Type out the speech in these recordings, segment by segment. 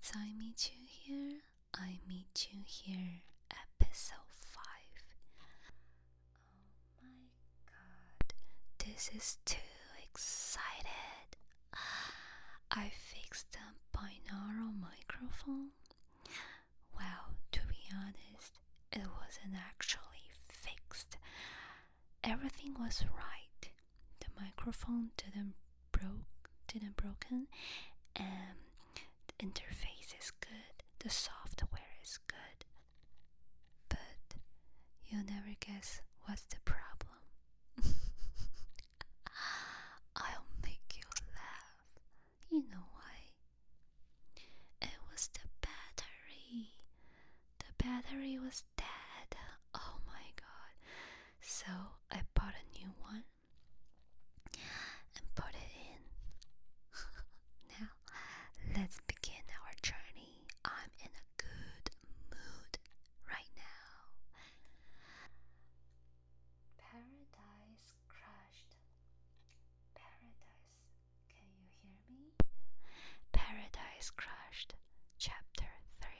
It's I Meet You Here, I Meet You Here, episode 5. Oh my god, this is too excited. I fixed a binaural microphone. Well, to be honest, it wasn't actually fixed. Everything was right. The microphone didn't broke didn't broken and the interface is good, the software is good. But you'll never guess what's the problem. I'll make you laugh. You know why? It was the battery. The battery was dead. Oh my god. So I bought a new one and put it in. now, let's begin our journey. I'm in a good mood right now. Paradise crushed. Paradise, can you hear me? Paradise Crushed, Chapter 3.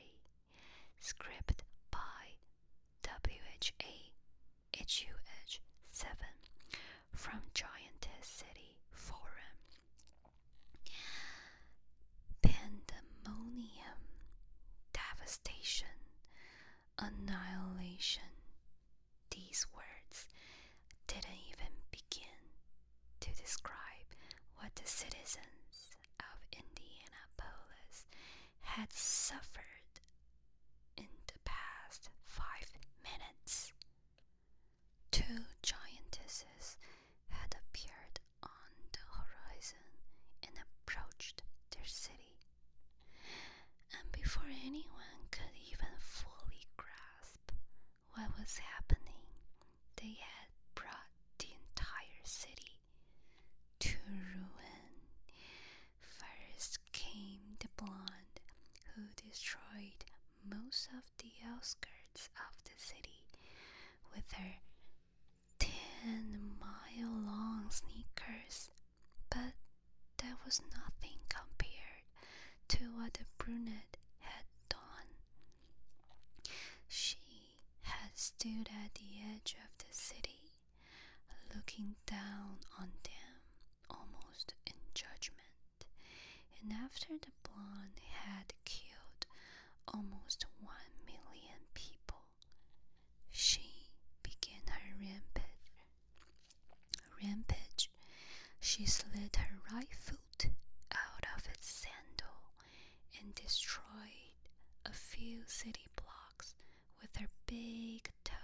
Script by WHA HUH 7 from Giantess City Forum. Pandemonium, devastation, annihilation. These words didn't even begin to describe what the citizens of Indianapolis had suffered in the past five minutes. Two giantesses had appeared on the horizon and approached their city. And before anyone could even fully grasp what was happening, they had brought the entire city to ruin. First came the blonde, who destroyed most of the outskirts of the city with her 10 mile long sneakers. But that was nothing compared to what the brunette had done. She had stood at the edge of the city, looking down on them almost in judgment. And after the blonde had killed almost one million people, she began her rampage. Rampage. She slid her right foot out of its sandal and destroyed a few city blocks with her big toe.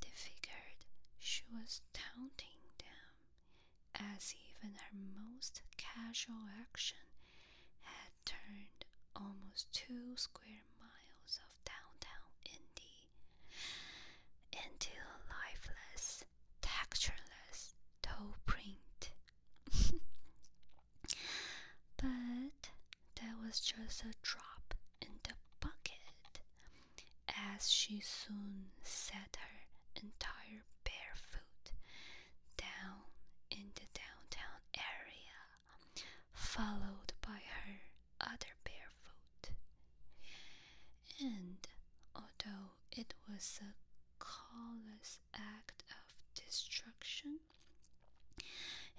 They figured she was taunting them, as even her most casual action had turned almost two square miles of downtown Indy into a lifeless, textureless toe print. but that was just a drop in the bucket, as she soon set her entire bare foot down in the downtown area, followed by her other bare foot. And although it was a callous act of destruction,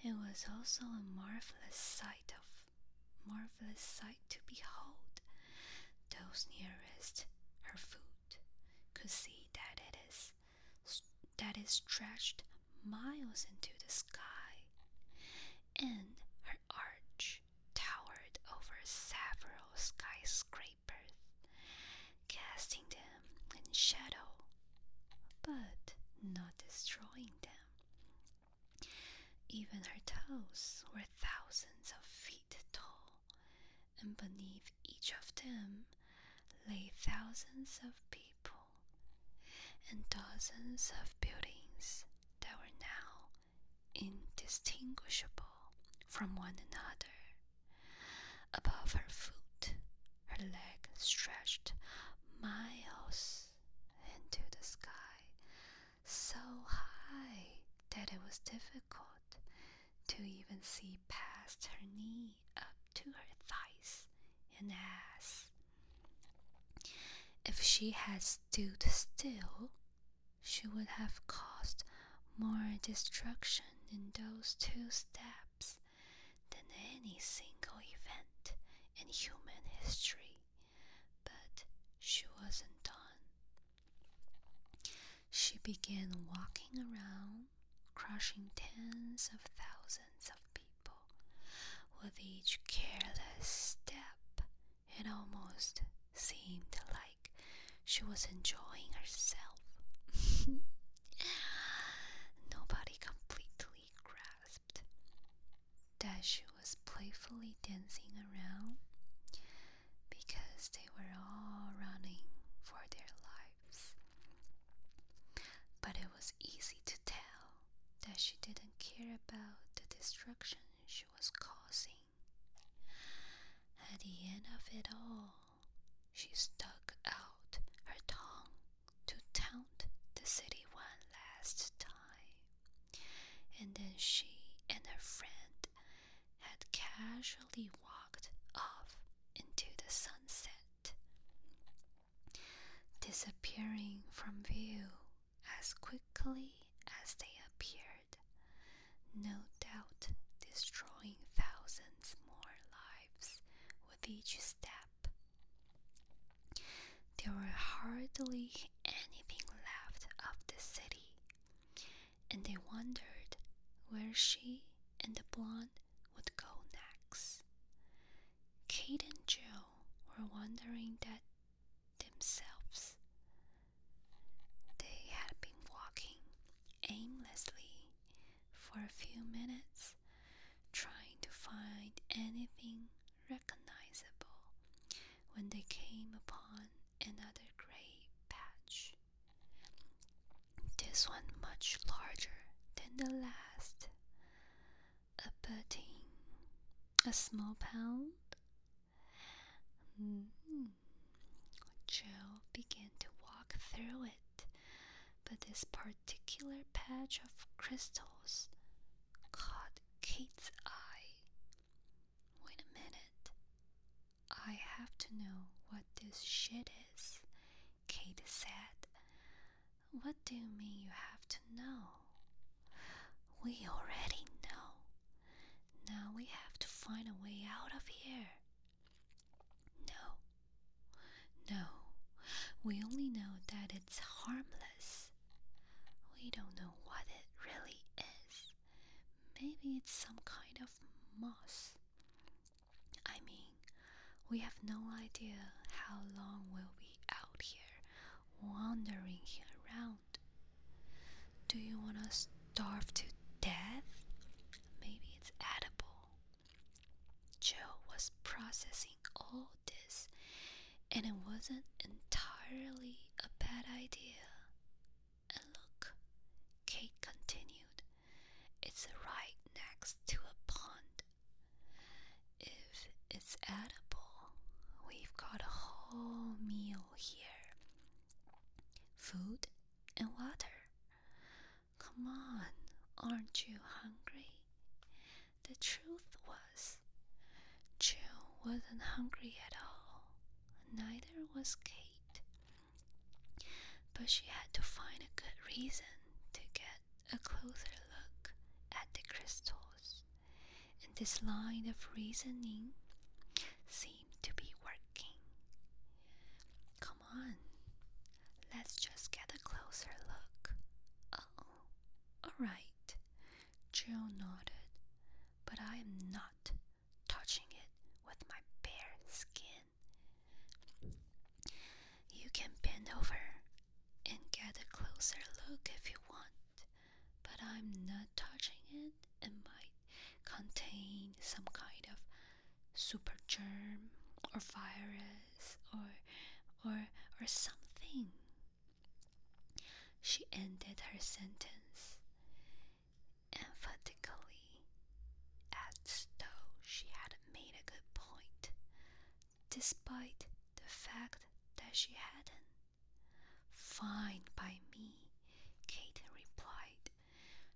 it was also a marvelous sight of marvelous sight to behold. Those nearest her foot could see that it is that is stretched miles into the sky, and her arch towered over several skyscrapers, casting them in shadow, but not. Even her toes were thousands of feet tall, and beneath each of them lay thousands of people and dozens of buildings that were now indistinguishable from one another. Above her foot, her leg stretched miles into the sky, so high that it was difficult to even see past her knee up to her thighs and ass. If she had stood still, she would have caused more destruction in those two steps than any single event in human history. But she wasn't done. She began walking around, crushing tens of thousands of people. With each careless step, it almost seemed like she was enjoying herself. Nobody completely grasped that she was playfully dancing around because they were all running for their lives. But it was easy to tell that she didn't care about the destruction she was causing. At the end of it all, she stuck out her tongue to taunt the city one last time, and then she and her friend had casually walked off into the sunset, disappearing from view as quickly as they appeared, no doubt destroying thousands more lives with each step. There were hardly anything left of the city, and they wondered where she and the blonde would go next. Kate and Joe were that themselves. They had been walking aimlessly for a few minutes, trying to find anything recognizable when they came upon another gray patch. This one much larger than the last, a abutting a small pound. Mm. Joe began to walk through it, but this particular patch of crystals caught Kate's eye. Wait a minute. I have to know what this shit is, Kate said. What do you mean you have to know? We already know. Now we have to find a way out of here. No. No. We only know that it's harmless. We don't know what it really is. Maybe it's some kind of moss. I mean, we have no idea how long we'll be out here wandering around. Do you want to starve to death? Maybe it's edible. Joe was processing all this, and it wasn't entirely a bad idea. And look, Kate continued, it's right next to a pond. If it's edible, we've got a whole meal here food and water. Come on, aren't you hungry? The truth was, Jill wasn't hungry at all, neither was Kate. But she had to find a good reason to get a closer look at the crystals, and this line of reasoning seemed to be working. Come on, let's just get a closer look. Oh, alright. Jill nodded, but I am not touching it with my bare skin. You can bend over and get a closer look if you want, but I'm not touching it. It might contain some kind of super germ or virus or or or something. She ended her sentence emphatically, as though she had made a good point, despite the fact that she hadn't. Fine by me, Kate replied.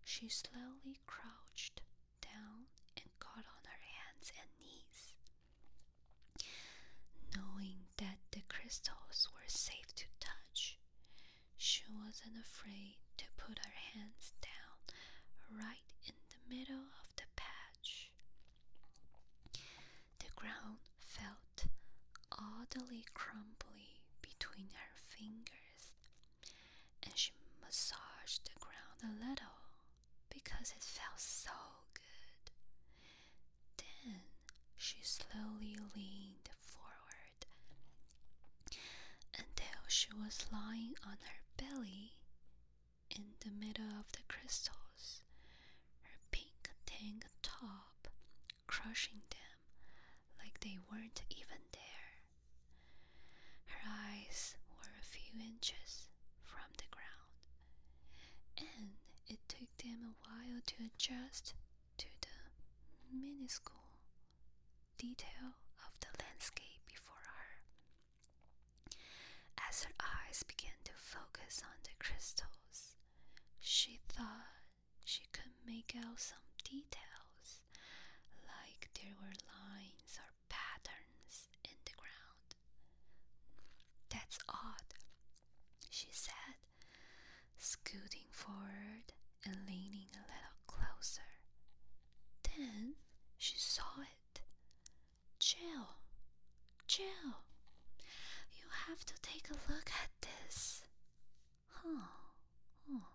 She slowly crouched down and got on her hands and knees. Crystals were safe to touch. She wasn't afraid to put her hands down right in the middle of the patch. The ground felt oddly crumbly between her fingers, and she massaged the ground a little because it felt so good. Then she slowly leaned forward until she was lying on her belly in the middle of the crystals, her pink tank top crushing them like they weren't even there. Her eyes were a few inches from the ground, and it took them a while to adjust to the minuscule detail of the landscape before her. As her eyes began to focus on the crystals, she thought she could make out some details, like there were lines or patterns in the ground. That's odd, she said, scooting forward and leaning a little closer. Then she saw it. Jill, Jill, you have to take a look at this. Huh. Oh,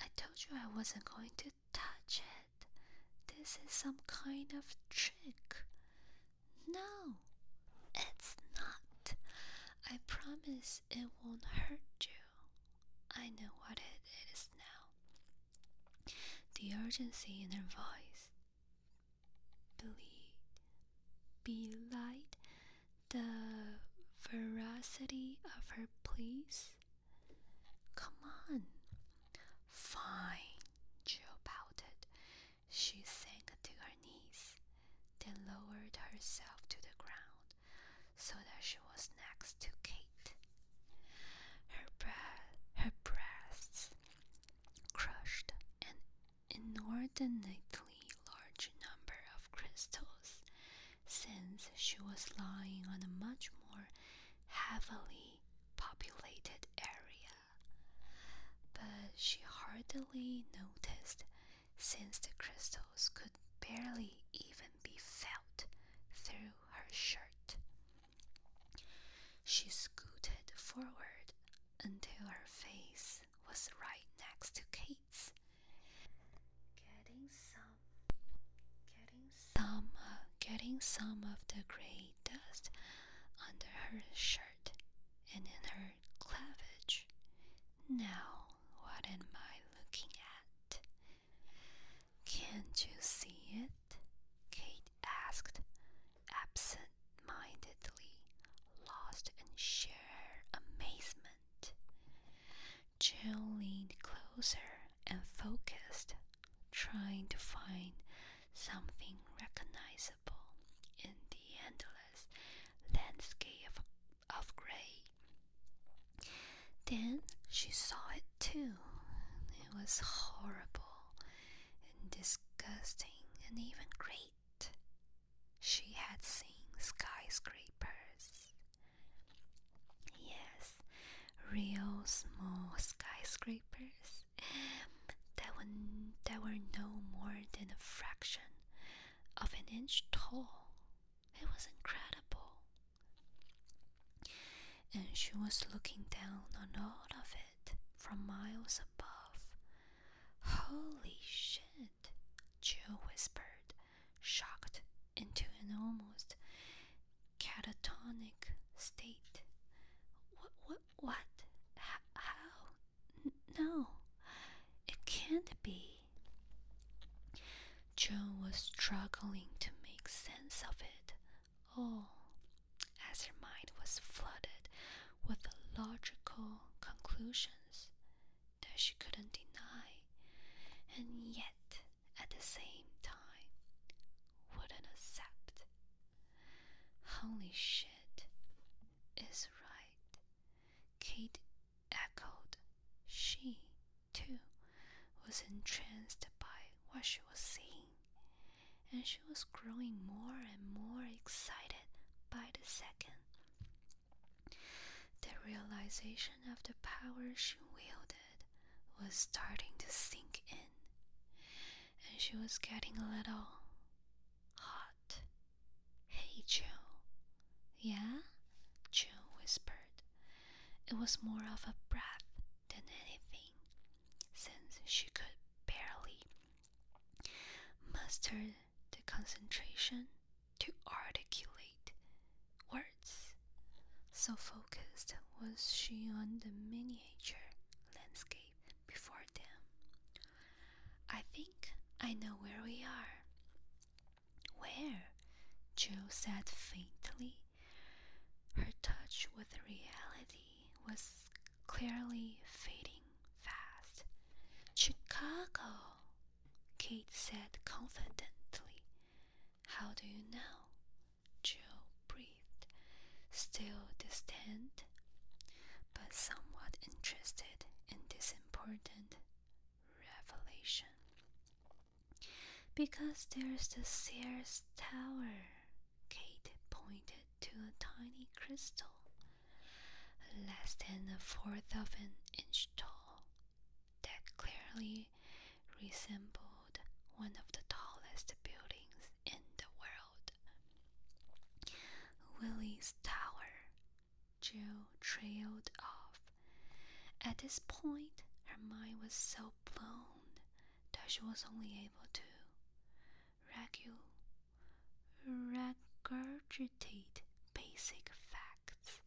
I told you I wasn't going to touch it. This is some kind of trick. No, it's not. I promise it won't hurt you. I know what it is now. The urgency in her voice belied the veracity of her pleas. Come on. Fine. She sank to her knees, then lowered herself to the ground so that she was next to Kate. Her breath, her breasts crushed an inordinately large number of crystals, since she was lying on a much more heavily populated area. But she hardly noticed, since the crystals could barely even be felt through her shirt. She scooted forward until her face was right next to Kate's, getting some, getting some, uh, getting some of the gray dust under her shirt and in her cleavage. Now, what am I looking at? Can't you see it? Kate asked, absent mindedly, lost in sheer amazement. Jill leaned closer and focused, trying to find something recognizable in the endless landscape of gray. Then she saw it too. It was horrible and disgusting and even great. She had seen skyscrapers. Yes, real small skyscrapers that were, that were no more than a fraction of an inch tall. It was incredible. And she was looking down on all of it from miles. Holy shit, Jill whispered, shocked into an almost catatonic state. What, what, what? H- how? N- no, it can't be. Joe was struggling to make sense of it all as her mind was flooded with logical conclusions that she couldn't deny, and yet at the same time wouldn't accept. Holy shit is right. Kate echoed. She, too, was entranced by what she was seeing, and she was growing more and more excited by the second. The realization of the power she wielded was starting to sink in, she was getting a little hot. Hey, Joe. Yeah? Joe whispered. It was more of a breath than anything, since she could barely muster the concentration to articulate words. So focused was she on the miniature landscape before them. I think I know where we are. Where? Joe said faintly. Her touch with reality was clearly fading fast. Chicago, Kate said confidently. How do you know? Joe breathed, still distant, but somewhat interested in this important revelation. Because there's the Sears Tower, Kate pointed to a tiny crystal, less than a fourth of an inch tall, that clearly resembled one of the tallest buildings in the world. Willis Tower, Jill trailed off. At this point, her mind was so blown that she was only able to regurgitate basic facts,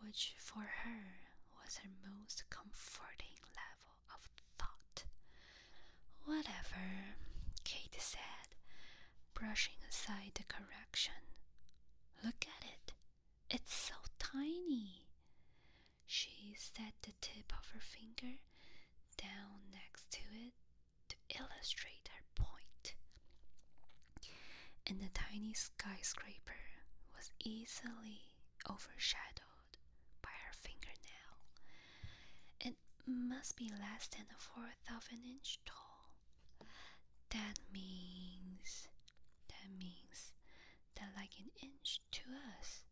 which for her was her most comforting level of thought. Whatever, Kate said, brushing aside the correction. Look at it. It's so tiny. She set the tip of her finger down next to it to illustrate. And the tiny skyscraper was easily overshadowed by her fingernail. It must be less than a fourth of an inch tall. That means. That means that, like an inch to us,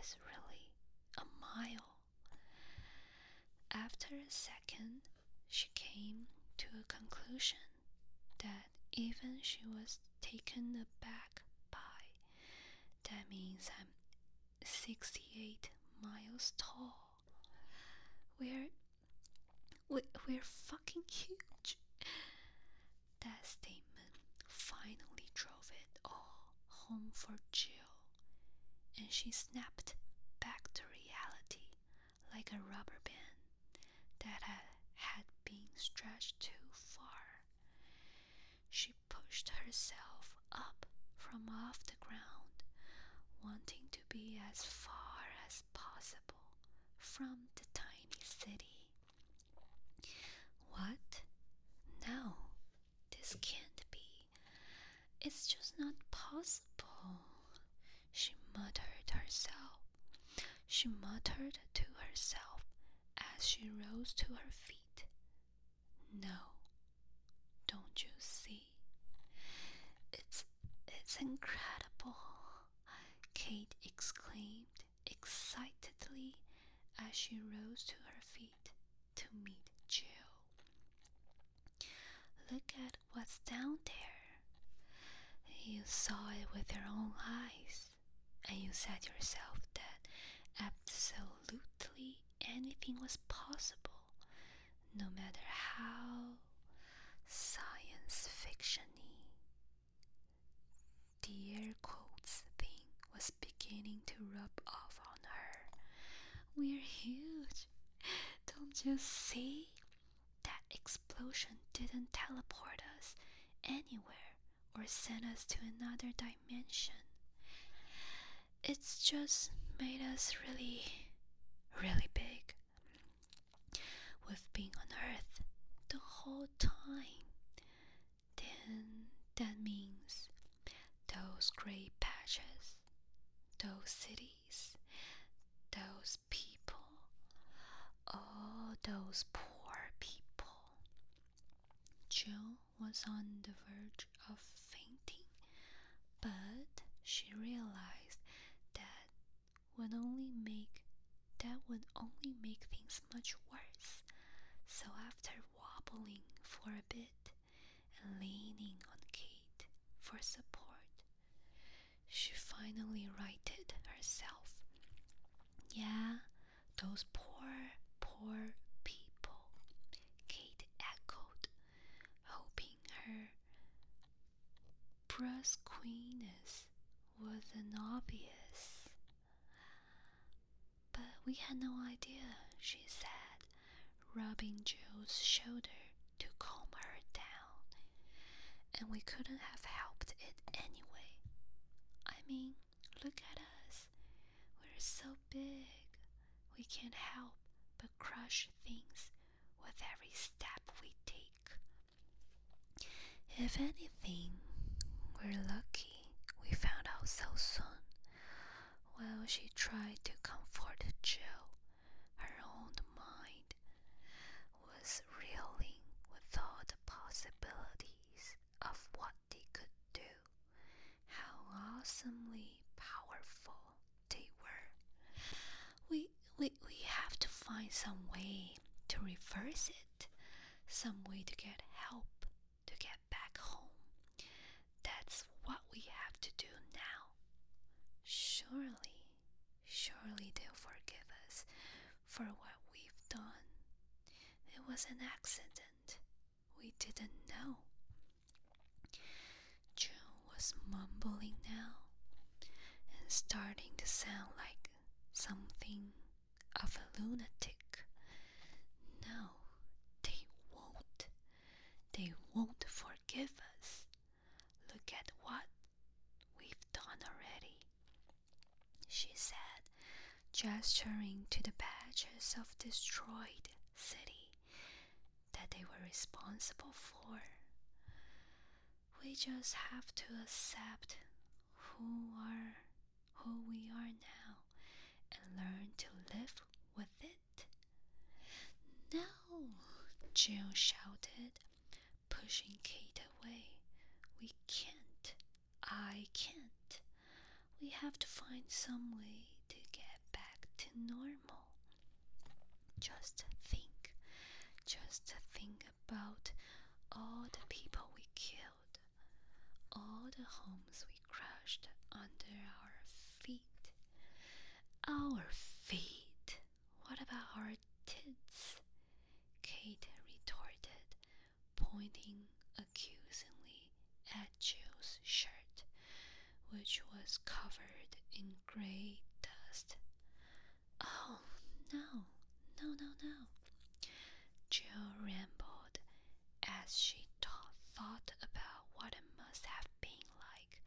is really a mile. After a second, she came to a conclusion that even she was taken aback by. That means I'm 68 miles tall. We're we, we're fucking huge. That statement finally drove it all home for Jill, and she snapped back to reality like a rubber band that had, had been stretched too far. She pushed herself up from off the ground, wanting to be as far as possible from the tiny city. What? No, this can't be. It's just not possible. She muttered herself. She muttered to herself as she rose to her feet. No, don't you see? It's incredible, Kate exclaimed excitedly as she rose to her feet to meet Jill. Look at what's down there. You saw it with your own eyes, and you said yourself that absolutely anything was possible, no matter how science fictiony. Quotes thing was beginning to rub off on her. We're huge. Don't you see? That explosion didn't teleport us anywhere or send us to another dimension. It's just made us really, really big. We've been on Earth the whole time. Then that means those gray patches, those cities, those people, all those poor people. Jill was on the verge of fainting, but she realized that would only make that would only make things much worse. So after wobbling for a bit and leaning on Kate for support, she finally righted herself. Yeah, those poor, poor people, Kate echoed, hoping her brusqueness wasn't obvious. But we had no idea, she said, rubbing Joe's shoulder to calm her down. And we couldn't have helped it anyway. Look at us. We're so big. We can't help but crush things with every step we take. If anything, we're lucky we found out so soon. While she tried to comfort Jill, her own mind was reeling with all the possibilities of what they could do, how awesomely powerful they were. We, we, we have to find some way to reverse it, some way to get help to get back home. That's what we have to do now. Surely, surely they'll forgive us for what we've done. It was an accident. We didn't know. Joe was mumbling now and starting to sound like something of a lunatic. No, they won't. They won't forgive us. Look at what we've done already, she said, gesturing to the patches of destroyed city that they were responsible for. We just have to accept who are who we are now and learn to live with it. No, Jill shouted, pushing Kate away. We can't. I can't. We have to find some way to normal. Just think, just think about all the people we killed, all the homes we crushed under our feet. Our feet? What about our tits? Kate retorted, pointing accusingly at Jill's shirt, which was covered in gray dust. No, no, no, no. Jill rambled as she thought, thought about what it must have been like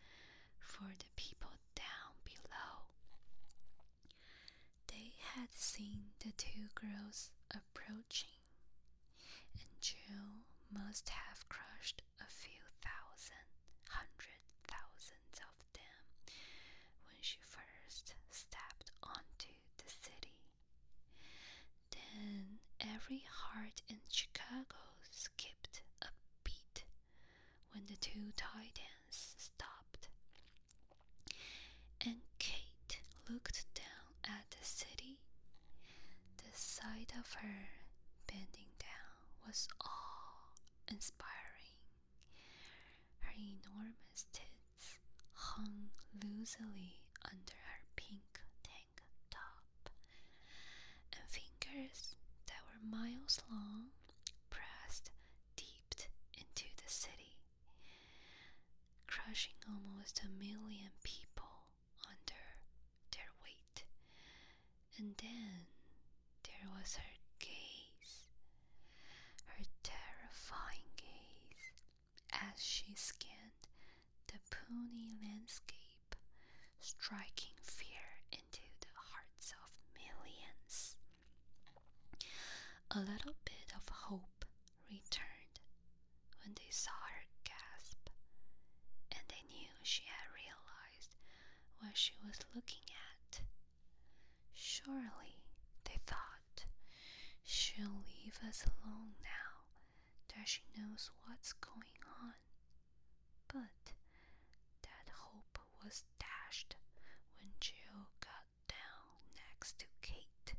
for the people down below. They had seen the two girls approaching, and Jill must have crushed a few thousand, hundred thousands of them when she first stepped onto the city. Then every heart in Chicago skipped a beat when the two titans stopped. And Kate looked down at the city. The sight of her bending down was awe inspiring. Her enormous tits hung loosely under her pink tank top, and fingers miles long pressed deep into the city, crushing almost a million people under their weight. And then there was her gaze, her terrifying gaze, as she scanned the puny crashed when Jill got down next to Kate.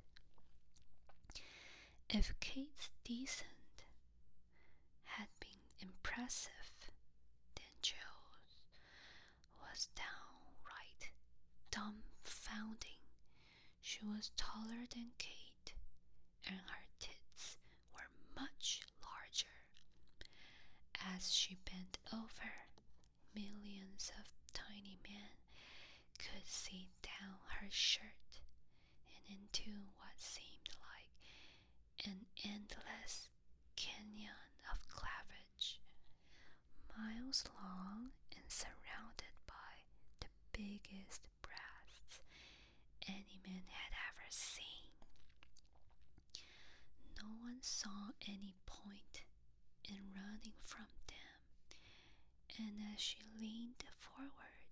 If Kate's descent had been impressive, then Jill's was downright dumbfounding. She was taller than shirt and into what seemed like an endless canyon of cleavage, miles long and surrounded by the biggest breasts any man had ever seen. No one saw any point in running from them, and as she leaned forward,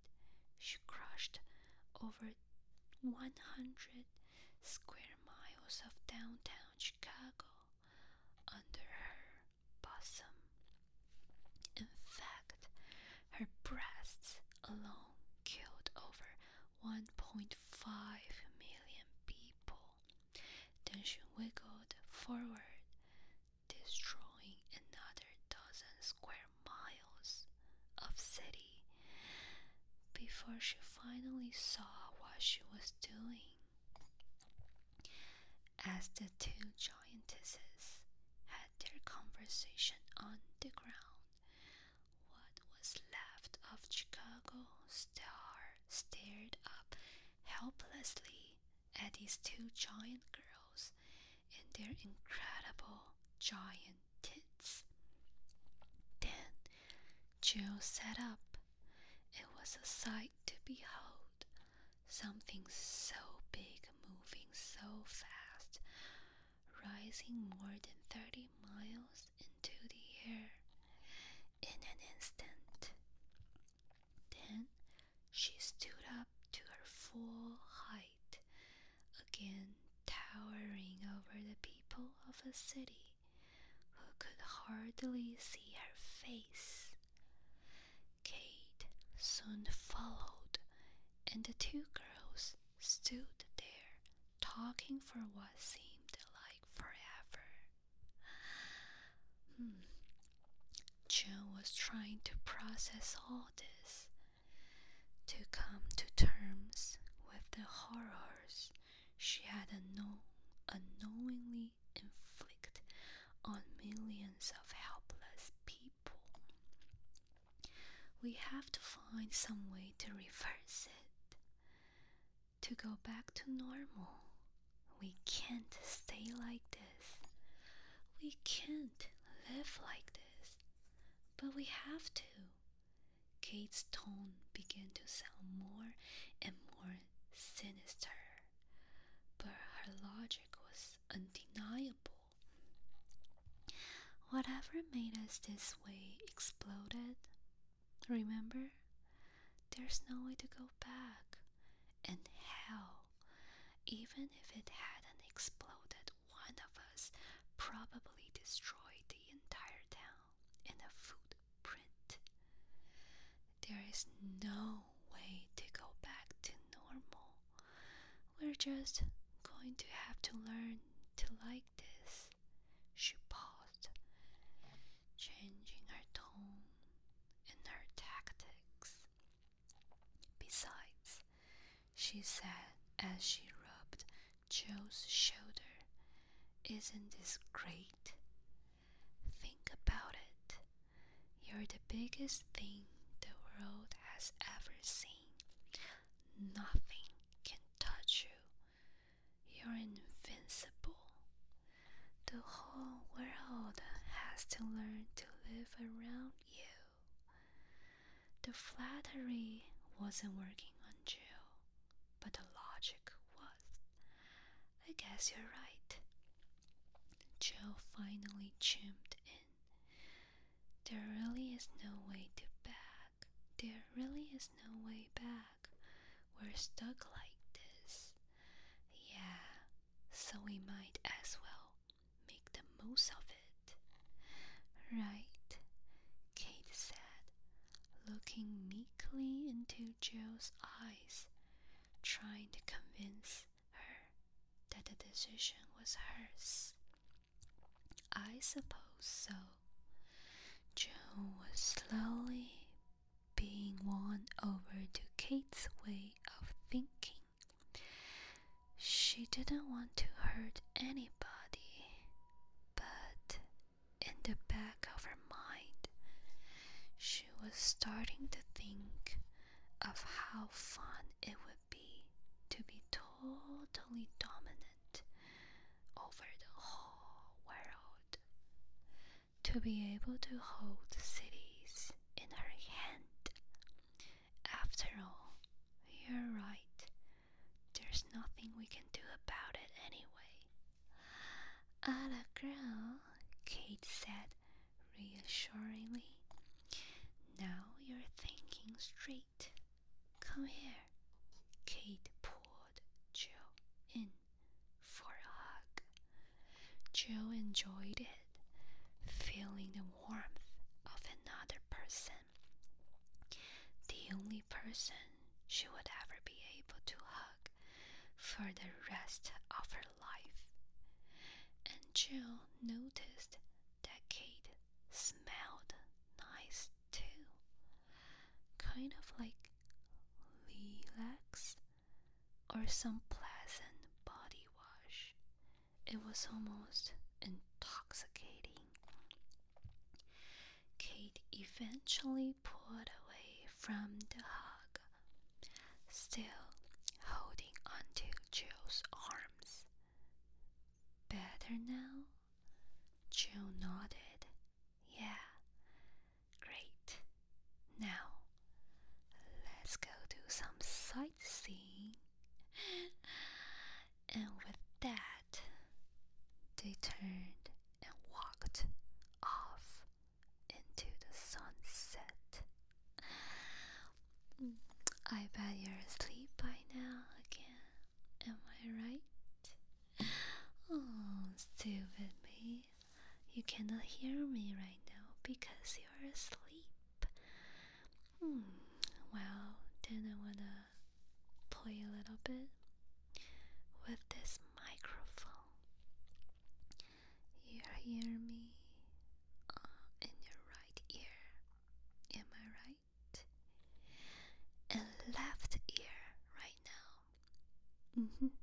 she crushed over 100 square miles of downtown Chicago under her bosom. In fact, her breasts alone killed over 1.5 million people. Then she wiggled forward, destroying another dozen square miles of city before she finally saw was doing. As the two giantesses had their conversation on the ground, what was left of Chicago star stared up helplessly at these two giant girls and their incredible giant tits. Then Jill sat up. It was a sight to behold. Something so big moving so fast, rising more than thirty miles into the air in an instant. Then she stood up to her full height, again towering over the people of a city who could hardly see her face. Kate soon followed, and the two girls stood there talking for what seemed like forever. Hmm. Jill was trying to process all this, to come to terms with the horrors she had unknown, unknowingly inflicted on millions of helpless people. We have to find some way to reverse it, to go back to normal. We can't stay like this. We can't live like this. But we have to. Kate's tone began to sound more and more sinister, but her logic was undeniable. Whatever made us this way exploded. Remember? There's no way to go back. And hell, even if it hadn't exploded, one of us probably destroyed the entire town in a footprint. There is no way to go back to normal. We're just going to have to learn to like this. She paused, changing her tone and her tactics. Besides, she said as she rubbed Joe's shoulder, isn't this great? Think about it. You're the biggest thing the world has ever seen. Nothing can touch you. You're invincible. The whole world has to learn to live around you. The flattery wasn't working on Jill, but the logic was. I guess you're right. Jill finally chimed in. There really is no way to back. There really is no way back. We're stuck like this. Yeah, so we might as well make the most of it. Right, Kate said, looking meekly into Joe's eyes, trying to convince that the decision was hers. I suppose so. Joe was slowly being won over to Kate's way of thinking. She didn't want to hurt anybody, but in the back of her mind, she was starting to think of how fun it would be to be totally dominant over the whole world. To be able to hold cities in her hand. After all, you're right. There's nothing we can do about it anyway. Atta girl, Kate said reassuringly. Now you're thinking straight. Come here. Kate pulled Joe in for a hug. Joe enjoyed it, feeling the warmth of another person. The only person she would ever be able to hug for the rest of her life. And Jill noticed that Kate smelled nice too. Kind of like lilacs or some pleasant body wash. It was almost intoxicating. Kate eventually pulled away from the hug, still holding onto Jill's arms. Better now? Jill nodded. Yeah, great. Now, let's go do some sightseeing. and with that, they turned and walked off into the sunset. I bet you're asleep by now again. Am I right? Oh, stupid me. You cannot hear me right now because you're asleep. Hmm, well, then I wanna play a little bit with this microphone. You hear me uh, in your right ear. Am I right? And left ear right now. Mm-hmm.